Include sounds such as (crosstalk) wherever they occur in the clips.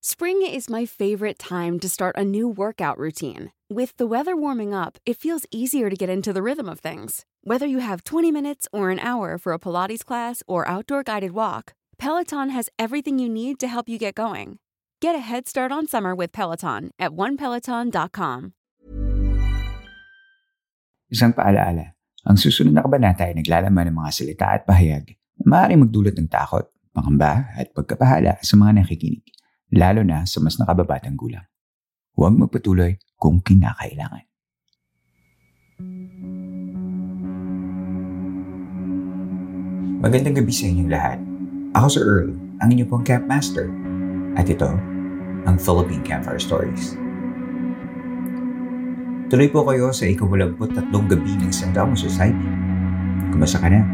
Spring is my favorite time to start a new workout routine. With the weather warming up, it feels easier to get into the rhythm of things. Whether you have 20 minutes or an hour for a Pilates class or outdoor guided walk, Peloton has everything you need to help you get going. Get a head start on summer with Peloton at onepeloton.com. Isang paalaala, ang susunod na kabanata ay naglalaman ng mga salita at pahayag na maaaring magdulot ng takot, pangamba at pagkapahala sa mga nakikinig, lalo na sa mas nakababatang gulang. Huwag magpatuloy kung kinakailangan. Magandang gabi sa inyong lahat. Ako si Earl, ang inyong pong Camp Master. At ito, ang Philippine Campfire Stories. Tuloy po kayo sa ikawalamput tatlong gabi ng Sandamo Society. Kumusta ka na?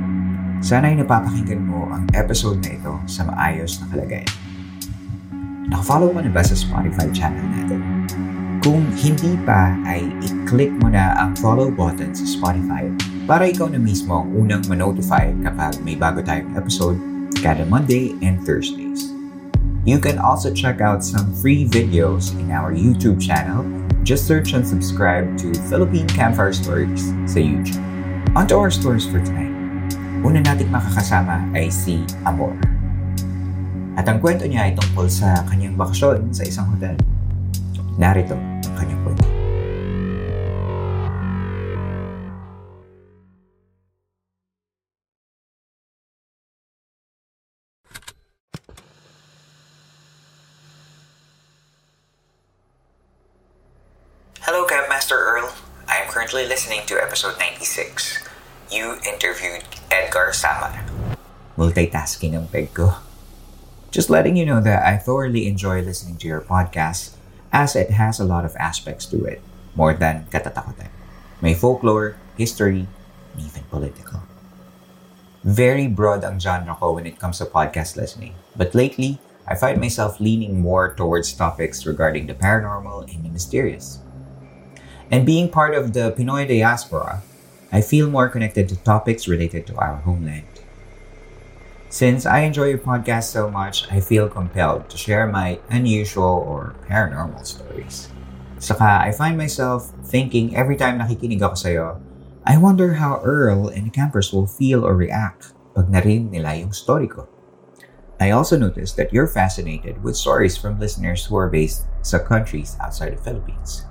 Sana ay napapakinggan mo ang episode na ito sa maayos na kalagayan. Nakafollow mo na ba sa Spotify channel natin? Kung hindi pa ay i-click mo na ang follow button sa Spotify para ikaw na mismo ang unang ma-notify kapag may bago tayong episode kada Monday and Thursdays. You can also check out some free videos in our YouTube channel. Just search and subscribe to Philippine Campfire Stories sa YouTube. On to our stories for tonight. Una nating makakasama ay si Amor. At ang kwento niya ay tungkol sa kanyang bakasyon sa isang hotel. Narito ang kanyang kwento. Hello, Campmaster Earl. I am currently listening to episode 96. You interviewed Edgar Samar. Multitasking ang peg ko. Just letting you know that I thoroughly enjoy listening to your podcast as it has a lot of aspects to it, more than katatakutan. May folklore, history, and even political. Very broad ang genre ko when it comes to podcast listening. But lately, I find myself leaning more towards topics regarding the paranormal and the mysterious. And being part of the Pinoy diaspora, I feel more connected to topics related to our homeland. Since I enjoy your podcast so much, I feel compelled to share my unusual or paranormal stories. Saka, I find myself thinking every time nakikinig ako sa'yo, I wonder how Earl and campers will feel or react pag narinig nila yung story ko. I also noticed that you're fascinated with stories from listeners who are based sa countries outside the Philippines.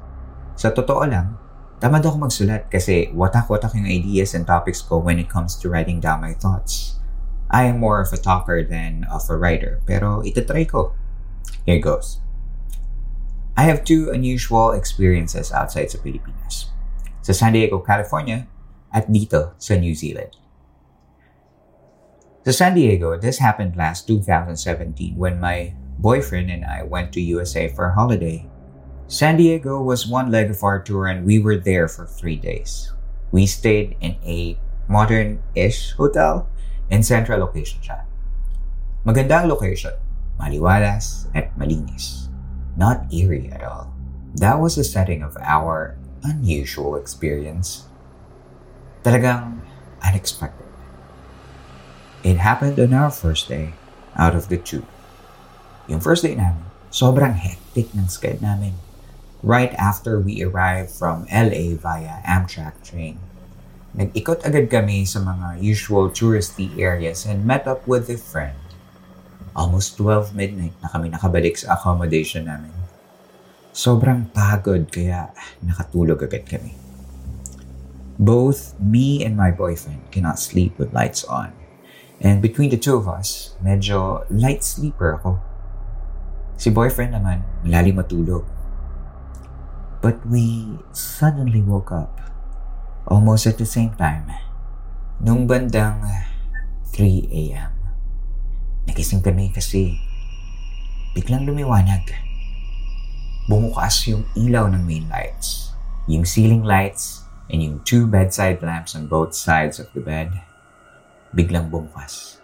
Sa totoo lang, tamad ako magsulat kasi watak-watak yung ideas and topics ko when it comes to writing down my thoughts. I am more of a talker than of a writer, pero itatry ko. Here goes. I have two unusual experiences outside sa Pilipinas. Sa San Diego, California, at dito sa New Zealand. Sa San Diego, this happened last 2017 when my boyfriend and I went to USA for a holiday. San Diego was one leg of our tour and we were there for three days. We stayed in a modern-ish hotel in central location siya. Magandang location, maliwalas at malinis. Not eerie at all. That was the setting of our unusual experience. Talagang unexpected. It happened on our first day out of the two. Yung first day namin, sobrang hectic ng schedule namin. Right after we arrived from LA via Amtrak train, nag-ikot agad kami sa mga usual touristy areas and met up with a friend. Almost 12 midnight na kami nakabalik sa accommodation namin. Sobrang pagod kaya nakatulog agad kami. Both me and my boyfriend cannot sleep with lights on. And between the two of us, medyo light sleeper ako. Si boyfriend naman, malalim matulog. But we suddenly woke up almost at the same time. Nung bandang 3 a.m. Nagising kami kasi biglang lumiwanag. Bumukas yung ilaw ng main lights. Yung ceiling lights and yung two bedside lamps on both sides of the bed biglang bumukas.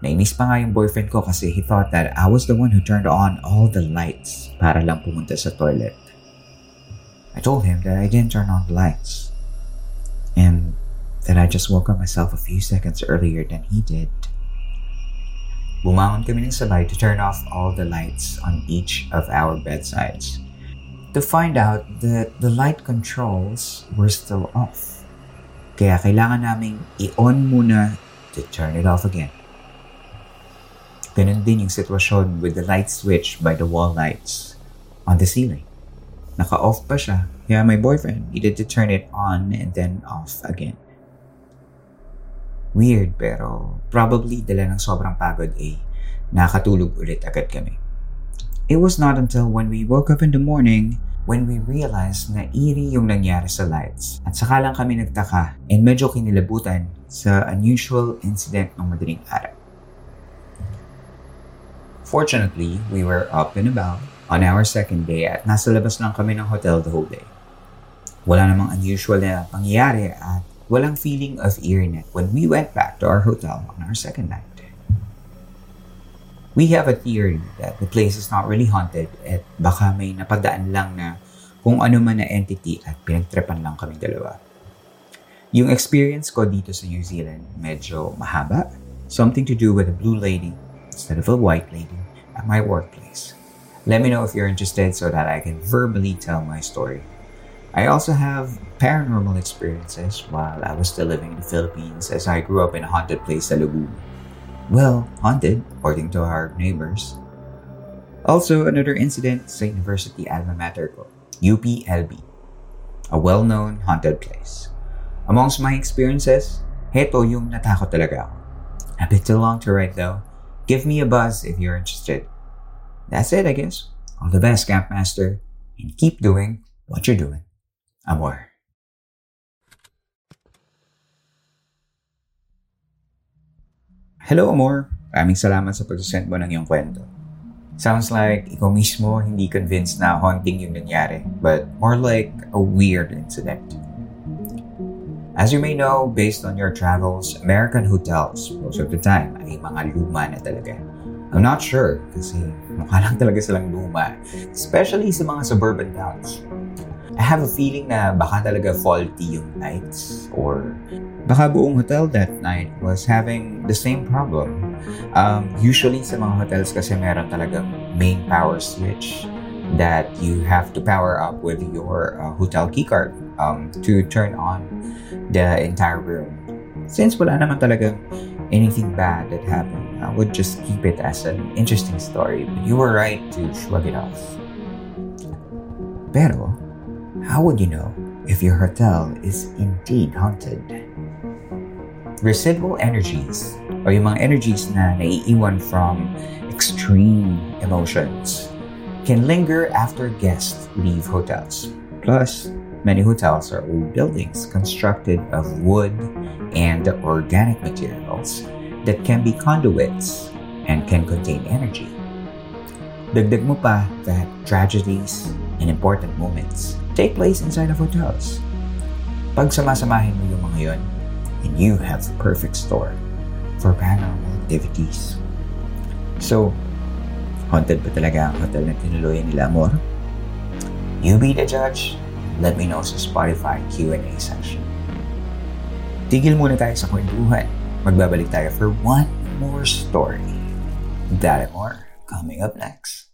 Nainis pa nga yung boyfriend ko kasi he thought that I was the one who turned on all the lights para lang pumunta sa toilet. I told him that I didn't turn on the lights and that I just woke up myself a few seconds earlier than he did. bumangon kami ng sabay to turn off all the lights on each of our bedsides. To find out that the light controls were still off. Kaya kailangan naming i-on muna to turn it off again. Ganun din yung sitwasyon with the light switch by the wall lights on the ceiling. Naka-off pa siya, kaya my boyfriend needed to turn it on and then off again. Weird pero probably dala ng sobrang pagod eh, nakatulog ulit agad kami. It was not until when we woke up in the morning when we realized na eerie yung nangyari sa lights. At saka lang kami nagtaka and medyo kinilabutan sa unusual incident ng madaling araw. Fortunately, we were up and about on our second day at nasa labas lang kami ng hotel the whole day. Wala namang unusual na pangyayari at walang feeling of eeriness when we went back to our hotel on our second night. We have a theory that the place is not really haunted at baka may napadaan lang na kung ano man na entity at pinagtrepan lang kaming dalawa. Yung experience ko dito sa New Zealand medyo mahaba. Something to do with a blue lady instead of a white lady at my workplace. Let me know if you're interested so that I can verbally tell my story. I also have paranormal experiences while I was still living in the Philippines as I grew up in a haunted place sa. Well, haunted, according to our neighbors. Also, another incident sa university alma mater UPLB, a well-known haunted place. Amongst my experiences, heto yung natakot talaga ako. A bit too long to write though. Give me a buzz if you're interested. That's it, I guess. All the best, Campmaster, and keep doing what you're doing. Amor. Hello, Amor. Maraming salamat sa pag-send mo ng iyong kwento. Sounds like ikaw mismo hindi convinced na haunting yung nangyari, but more like a weird incident. As you may know, based on your travels, American hotels, most of the time, ay mga luma na talaga. I'm not sure kasi mukha lang talaga silang luma, especially sa mga suburban towns. I have a feeling na baka talaga faulty yung lights or baka buong hotel that night was having the same problem. Um, usually sa mga hotels kasi meron talagang main power switch that you have to power up with your uh, hotel keycard um, to turn on the entire room. Since wala naman talaga anything bad that happened, I would just keep it as an interesting story. But you were right to shrug it off. Pero, how would you know if your hotel is indeed haunted? Residual energies or yung mga energies na naiiwan from extreme emotions can linger after guests leave hotels. Plus, many hotels are old buildings constructed of wood and organic materials that can be conduits and can contain energy. Dagdag mo pa that tragedies and important moments take place inside of hotels. Pag samasamahin mo yung mga yon, and you have the perfect store for paranormal activities. So, haunted ba talaga ang hotel na tinuluyan nila, Amor? You be the judge. Let me know sa Spotify Q&A section. Tigil muna tayo sa kwentuhan. Magbabalik tayo for one more story. That and coming up next.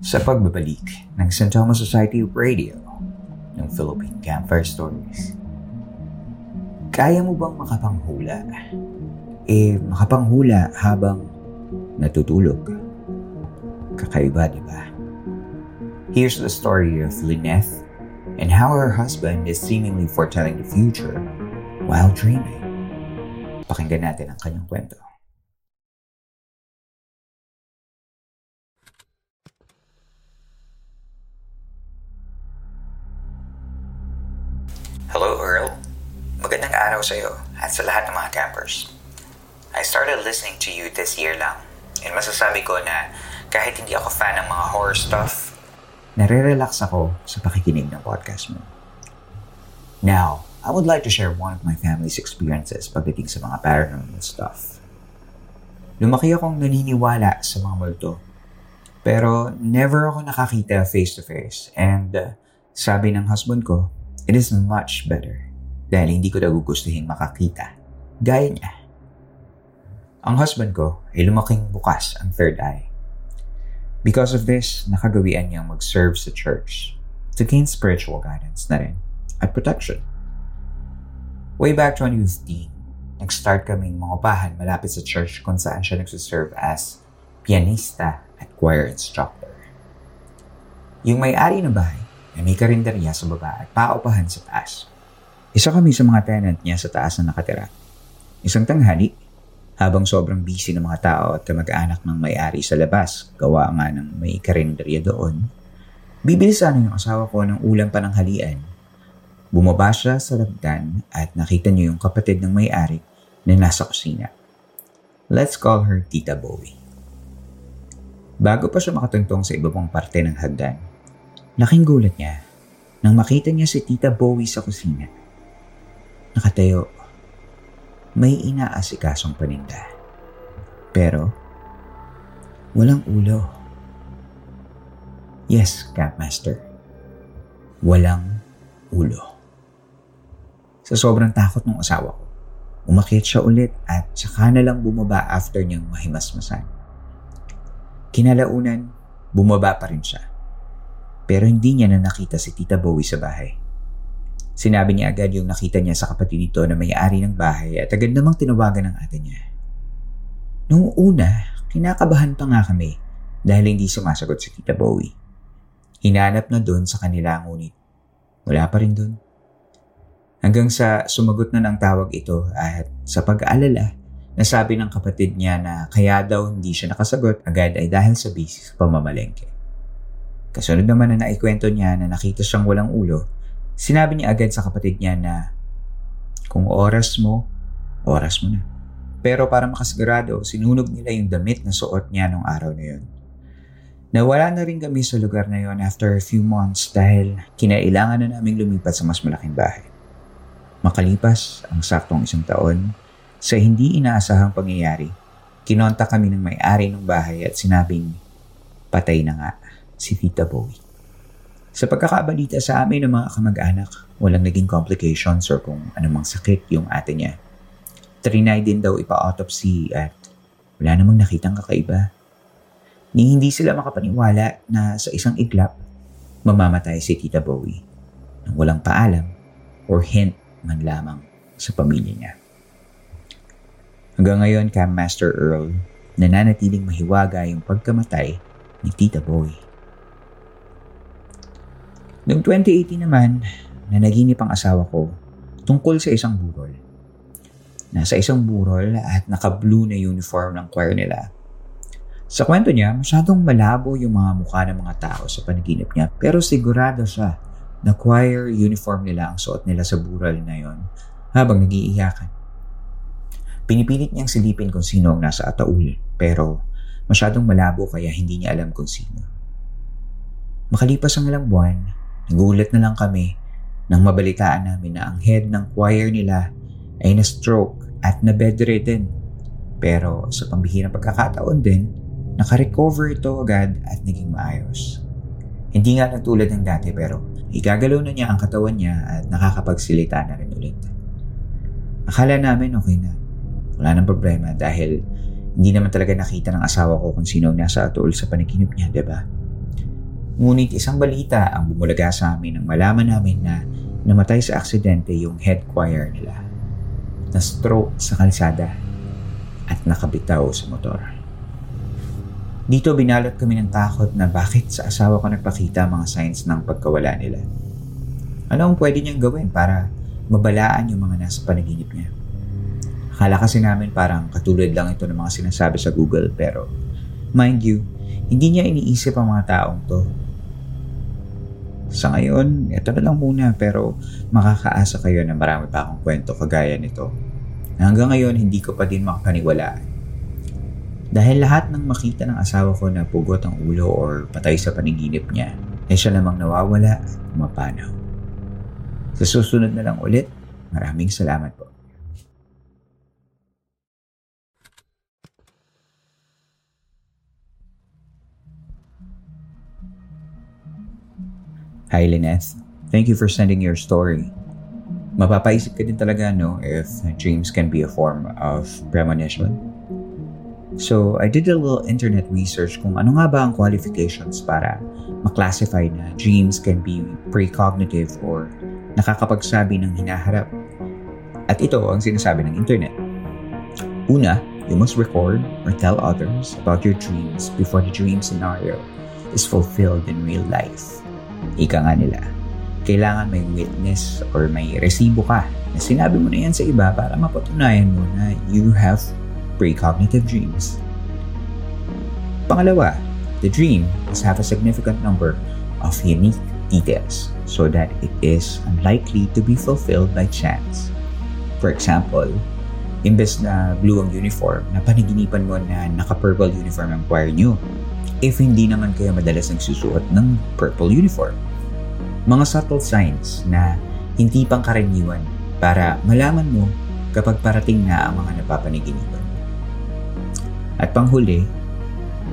Sa pagbabalik ng St. Thomas Society Radio ng Philippine Campfire Stories. Kaya mo bang makapanghula eh makapanghula habang natutulog. Kakaiba, di ba? Here's the story of Lynette and how her husband is seemingly foretelling the future while dreaming. Pakinggan natin ang kanyang kwento. Hello, Earl. Magandang araw sa iyo at sa lahat ng mga campers. I started listening to you this year lang. And masasabi ko na kahit hindi ako fan ng mga horror stuff, Nare-relax ako sa pakikinig ng podcast mo. Now, I would like to share one of my family's experiences pagdating sa mga paranormal stuff. Lumaki akong naniniwala sa mga multo. Pero never ako nakakita face-to-face and uh, sabi ng husband ko, it is much better dahil hindi ko daw gugustuhin makakita. Gaya niya. Ang husband ko ay lumaking bukas ang third eye. Because of this, nakagawian niyang mag-serve sa church to gain spiritual guidance na rin at protection. Way back 2015, nag-start kaming mangupahan malapit sa church kung saan siya nagsiserve as pianista at choir instructor. Yung may-ari ng bahay ay may karinderya sa baba at paupahan sa taas. Isa kami sa mga tenant niya sa taas na nakatira. Isang tanghali, habang sobrang busy ng mga tao at kamag-anak ng may-ari sa labas, gawa nga ng may karinderya doon, bibili sana yung asawa ko ng ulam pa ng halian. Bumaba siya sa lagdan at nakita niyo yung kapatid ng may-ari na nasa kusina. Let's call her Tita Bowie. Bago pa siya makatuntong sa iba pang parte ng hagdan, laking gulat niya nang makita niya si Tita Bowie sa kusina. Nakatayo may inaasikasong paninda. Pero, walang ulo. Yes, Campmaster. Walang ulo. Sa sobrang takot ng asawa ko, umakyat siya ulit at saka na lang bumaba after niyang mahimasmasan. Kinalaunan, bumaba pa rin siya. Pero hindi niya na nakita si Tita Bowie sa bahay. Sinabi niya agad yung nakita niya sa kapatid nito na may-ari ng bahay at agad namang tinawagan ng ate niya. Noong una, kinakabahan pa nga kami dahil hindi sumasagot si Tita Bowie. Hinanap na doon sa kanila ngunit wala pa rin doon. Hanggang sa sumagot na ng tawag ito at sa pag-aalala, nasabi ng kapatid niya na kaya daw hindi siya nakasagot agad ay dahil sa busy sa pamamalengke. Kasunod naman na naikwento niya na nakita siyang walang ulo Sinabi niya agad sa kapatid niya na kung oras mo, oras mo na. Pero para makasigurado, sinunog nila yung damit na suot niya nung araw na yun. Nawala na rin kami sa lugar na yon after a few months dahil kinailangan na naming lumipat sa mas malaking bahay. Makalipas ang saktong isang taon, sa hindi inaasahang pangyayari, kinonta kami ng may-ari ng bahay at sinabing patay na nga si Tita Bowie. Sa pagkakabalita sa amin ng mga kamag-anak, walang naging complications or kung anumang sakit yung ate niya. Trinay din daw ipa-autopsy at wala namang nakitang kakaiba. Ni hindi sila makapaniwala na sa isang iglap, mamamatay si Tita Bowie nang walang paalam or hint man lamang sa pamilya niya. Hanggang ngayon, Cam Master Earl, nananatiling mahiwaga yung pagkamatay ni Tita Bowie. Noong 2018 naman, na naginip ang asawa ko tungkol sa isang burol. Nasa isang burol at naka-blue na uniform ng choir nila. Sa kwento niya, masyadong malabo yung mga mukha ng mga tao sa panaginip niya pero sigurado siya na choir uniform nila ang suot nila sa burol na yon habang nagiiyakan. Pinipilit niyang silipin kung sino ang nasa ataul pero masyadong malabo kaya hindi niya alam kung sino. Makalipas ang ilang buwan, Nagulat na lang kami nang mabalitaan namin na ang head ng choir nila ay na-stroke at na-bedridden. Pero sa pambihirang pagkakataon din, nakarecover ito agad at naging maayos. Hindi nga lang tulad ng dati pero igagalaw na niya ang katawan niya at nakakapagsilita na rin ulit. Akala namin okay na. Wala nang problema dahil hindi naman talaga nakita ng asawa ko kung sino nasa atol sa panaginip niya, ba? Ngunit isang balita ang bumulaga sa amin nang malaman namin na namatay sa aksidente yung head choir nila. Na-stroke sa kalsada. at nakabitaw sa motor. Dito binalot kami ng takot na bakit sa asawa ko nagpakita mga signs ng pagkawala nila. Ano ang pwede niyang gawin para mabalaan yung mga nasa panaginip niya? Akala kasi namin parang katulad lang ito ng mga sinasabi sa Google pero mind you, hindi niya iniisip ang mga taong to. Sa ngayon, ito na lang muna pero makakaasa kayo na marami pa akong kwento kagaya nito. Hanggang ngayon, hindi ko pa din makapaniwalaan dahil lahat ng makita ng asawa ko na pugot ang ulo or patay sa paniginip niya, ay siya namang nawawala at mapanaw. Sa susunod na lang ulit, maraming salamat po. Hi Lineth, thank you for sending your story. Mapapaisip ka din talaga no if dreams can be a form of premonition. So, I did a little internet research kung ano nga ba ang qualifications para maklasify na dreams can be precognitive or nakakapagsabi ng hinaharap. At ito ang sinasabi ng internet. Una, you must record or tell others about your dreams before the dream scenario is fulfilled in real life. Ika nga nila, kailangan may witness or may resibo ka na sinabi mo na yan sa iba para mapatunayan mo na you have precognitive dreams. Pangalawa, the dream must have a significant number of unique details so that it is unlikely to be fulfilled by chance. For example, imbes na blue ang uniform, napanaginipan mo na naka-purple uniform ang choir nyo if hindi naman kayo madalas nagsusuot ng purple uniform. Mga subtle signs na hindi pang karaniwan para malaman mo kapag parating na ang mga napapanaginipan. At panghuli,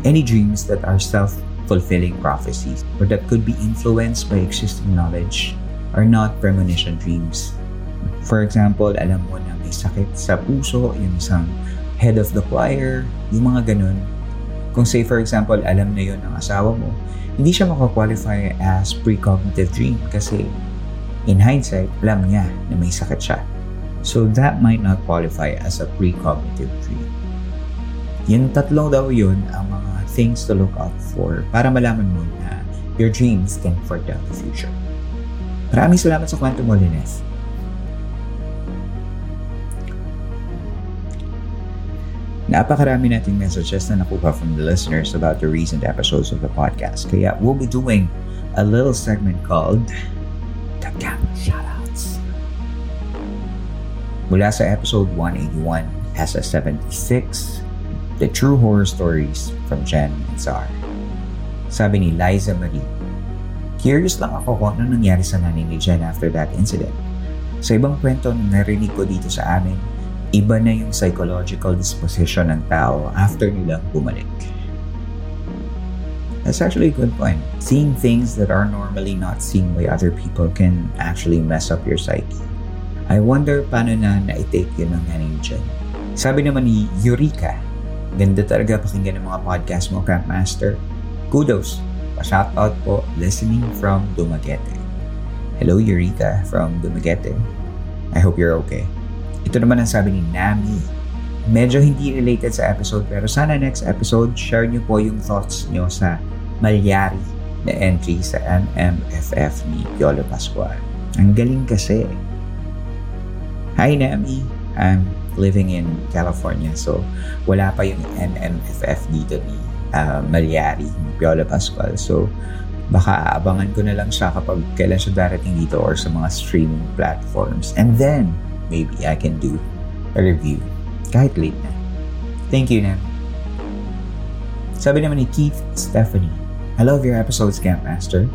any dreams that are self-fulfilling prophecies or that could be influenced by existing knowledge are not premonition dreams. For example, alam mo na may sakit sa puso, yung isang head of the choir, yung mga ganun. Kung say for example, alam na yun ng asawa mo, hindi siya makakwalify as precognitive dream kasi in hindsight, alam niya na may sakit siya. So that might not qualify as a precognitive dream. Yung tatlong daw yun ang mga things to look out for para malaman mo na your dreams can foretell the future. Maraming salamat sa kwento mo, Lineth. Napakarami nating messages na nakuha from the listeners about the recent episodes of the podcast. Kaya we'll be doing a little segment called The Camp Shoutouts. Mula sa episode 181, SS76, The True Horror Stories from Jen and Zar. Sabi ni Liza Marie, Curious lang ako kung ano nangyari sa nanay ni Jen after that incident. Sa ibang kwento na narinig ko dito sa amin, iba na yung psychological disposition ng tao after nilang bumalik. That's actually a good point. Seeing things that are normally not seen by other people can actually mess up your psyche. I wonder paano na na-take yun ng Jen. Sabi naman ni Eureka, Ganda talaga pakinggan ng mga podcast mo, Campmaster. Kudos! Pa-shoutout po listening from Dumaguete. Hello, Eureka from Dumaguete. I hope you're okay. Ito naman ang sabi ni Nami. Medyo hindi related sa episode pero sana next episode share niyo po yung thoughts niyo sa Malyari na entry sa MMFF ni Piolo Pascual. Ang galing kasi. Hi Nami, I'm living in California. So, wala pa yung MMFF dito ni uh, Malyari, Piola Pascual. So, baka aabangan ko na lang siya kapag kailan siya darating dito or sa mga streaming platforms. And then, maybe I can do a review kahit late na. Thank you, Nan. Sabi naman ni Keith Stephanie, I love your episodes, Campmaster.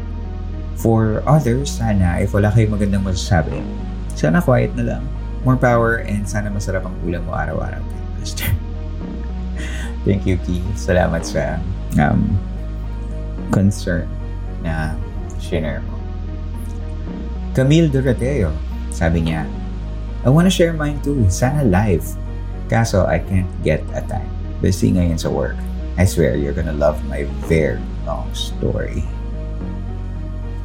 For others, sana if wala kayong magandang masasabi, sana quiet na lang more power and sana masarap ang ulam mo araw-araw. Master. (laughs) Thank you, Key. Salamat sa um, concern na share mo. Camille Durateo, sabi niya, I wanna share mine too. Sana live. Kaso, I can't get a time. Busy ngayon sa work. I swear, you're gonna love my very long story.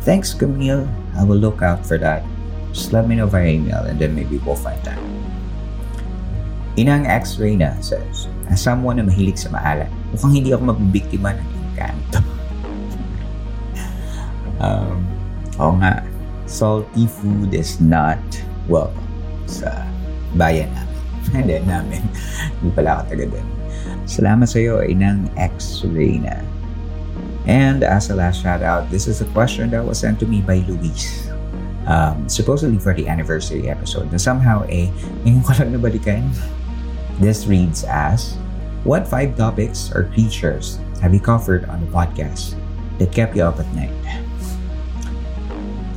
Thanks, Camille. I will look out for that just let me know via email and then maybe we'll find time. Inang X-ray na says, as someone na mahilig sa maalat, mukhang hindi ako mabibiktima ng engkanto. (laughs) um, oo nga, salty food is not welcome sa bayan namin. (laughs) Hindi namin. Hindi pala ako taga doon. Salamat sa iyo, Inang X-ray na. And as a last shout out, this is a question that was sent to me by Luis. Um, supposedly for the anniversary episode na somehow eh, ngayon ko lang nabalikan. (laughs) This reads as, What five topics or creatures have you covered on the podcast that kept you up at night?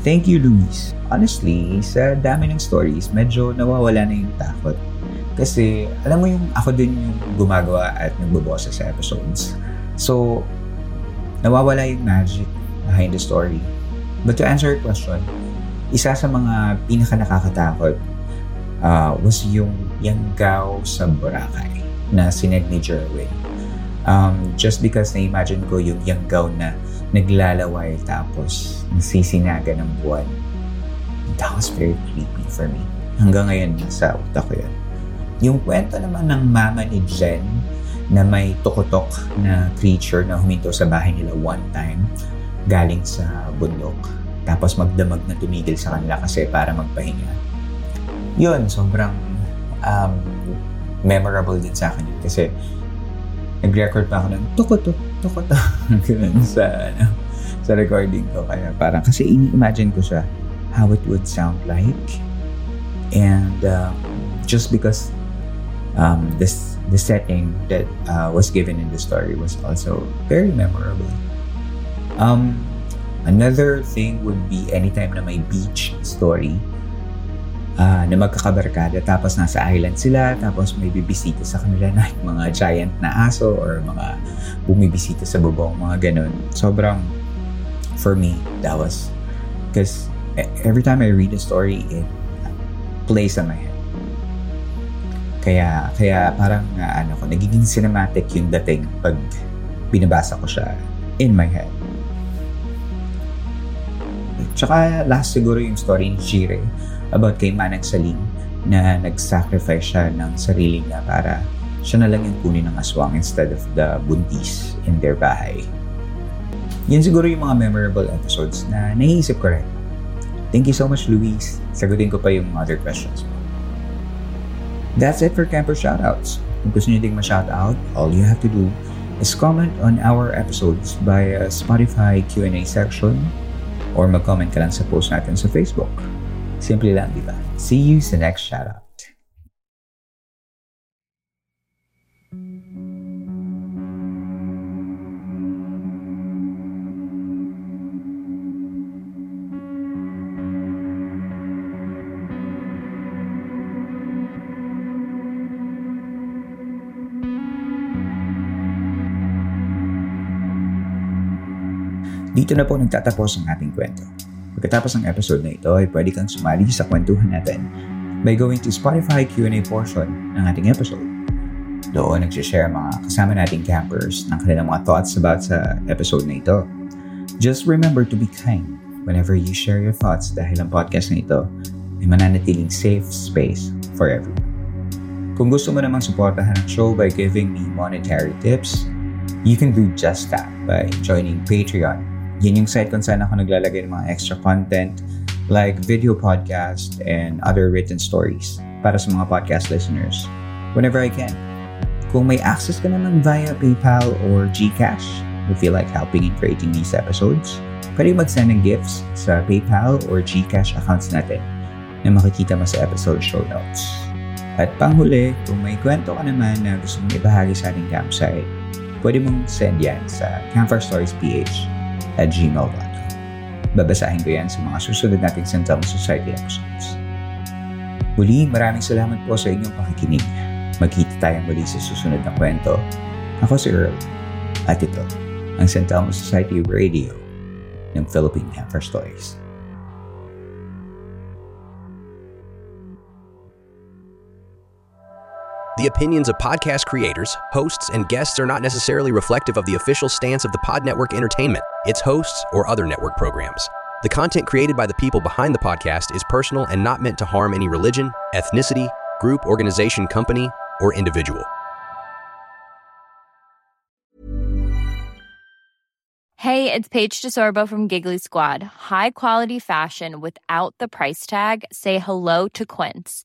Thank you, Luis. Honestly, sa dami ng stories, medyo nawawala na yung takot. Kasi, alam mo yung ako din yung gumagawa at nagboboses sa episodes. So, nawawala yung magic behind the story. But to answer your question, isa sa mga pinaka nakakatakot uh, was yung Yanggao sa Boracay na sinend ni Jerwin. Um, just because na-imagine ko yung Yanggao na naglalaway tapos nasisinaga ng buwan. That was very creepy for me. Hanggang ngayon, sa utak ko yan. Yung kwento naman ng mama ni Jen na may tukotok na creature na huminto sa bahay nila one time galing sa bundok tapos magdamag na tumigil sa kanila kasi para magpahinga. Yun, sobrang um, memorable din sa akin yun kasi nag-record pa ako ng tukotok, tukotok (laughs) sa, ano, sa recording ko. Kaya parang, kasi ini-imagine ko siya how it would sound like. And um, just because um, this the setting that uh, was given in the story was also very memorable. Um, Another thing would be anytime na may beach story uh, na magkakabarkada tapos nasa island sila tapos may bibisita sa kanila na (laughs) mga giant na aso or mga bumibisita sa bubong, mga ganun. Sobrang, for me, that was, because every time I read a story, it plays on my head. Kaya, kaya parang, uh, ano ko, nagiging cinematic yung dating pag binabasa ko siya in my head. Tsaka last siguro yung story ni Jire about kay Manang Saling na nag-sacrifice siya ng sarili niya para siya na lang yung kunin ng aswang instead of the buntis in their bahay. Yan siguro yung mga memorable episodes na naiisip ko rin. Thank you so much, Luis. Sagutin ko pa yung other questions mo. That's it for Camper Shoutouts. Kung gusto nyo ding ma-shoutout, all you have to do is comment on our episodes via Spotify Q&A section or mag-comment ka lang sa post natin sa Facebook. Simple lang, di ba? See you sa next shoutout. Dito na po nagtatapos ang ating kwento. Pagkatapos ng episode na ito ay pwede kang sumali sa kwentuhan natin by going to Spotify Q&A portion ng ating episode. Doon nagsishare mga kasama nating campers ng kanilang mga thoughts about sa episode na ito. Just remember to be kind whenever you share your thoughts dahil ang podcast na ito ay mananatiling safe space for everyone. Kung gusto mo namang suportahan ang show by giving me monetary tips, you can do just that by joining Patreon yan yung site kung saan ako naglalagay ng mga extra content like video podcast and other written stories para sa mga podcast listeners whenever I can. Kung may access ka naman via PayPal or GCash, you feel like helping in creating these episodes, pwede mag-send ng gifts sa PayPal or GCash accounts natin na makikita mo sa episode show notes. At panghuli, kung may kwento ka naman na gusto mong ibahagi sa ating campsite, pwede mong send yan sa Campfire at gmail.com. Babasahin ko yan sa mga susunod nating Central Society episodes. Muli, maraming salamat po sa inyong pakikinig. Magkita tayong muli sa susunod na kwento. Ako si Earl. At ito, ang Central Society Radio ng Philippine Camper Stories. The opinions of podcast creators, hosts, and guests are not necessarily reflective of the official stance of the Pod Network Entertainment, its hosts, or other network programs. The content created by the people behind the podcast is personal and not meant to harm any religion, ethnicity, group, organization, company, or individual. Hey, it's Paige DeSorbo from Giggly Squad. High quality fashion without the price tag. Say hello to Quince.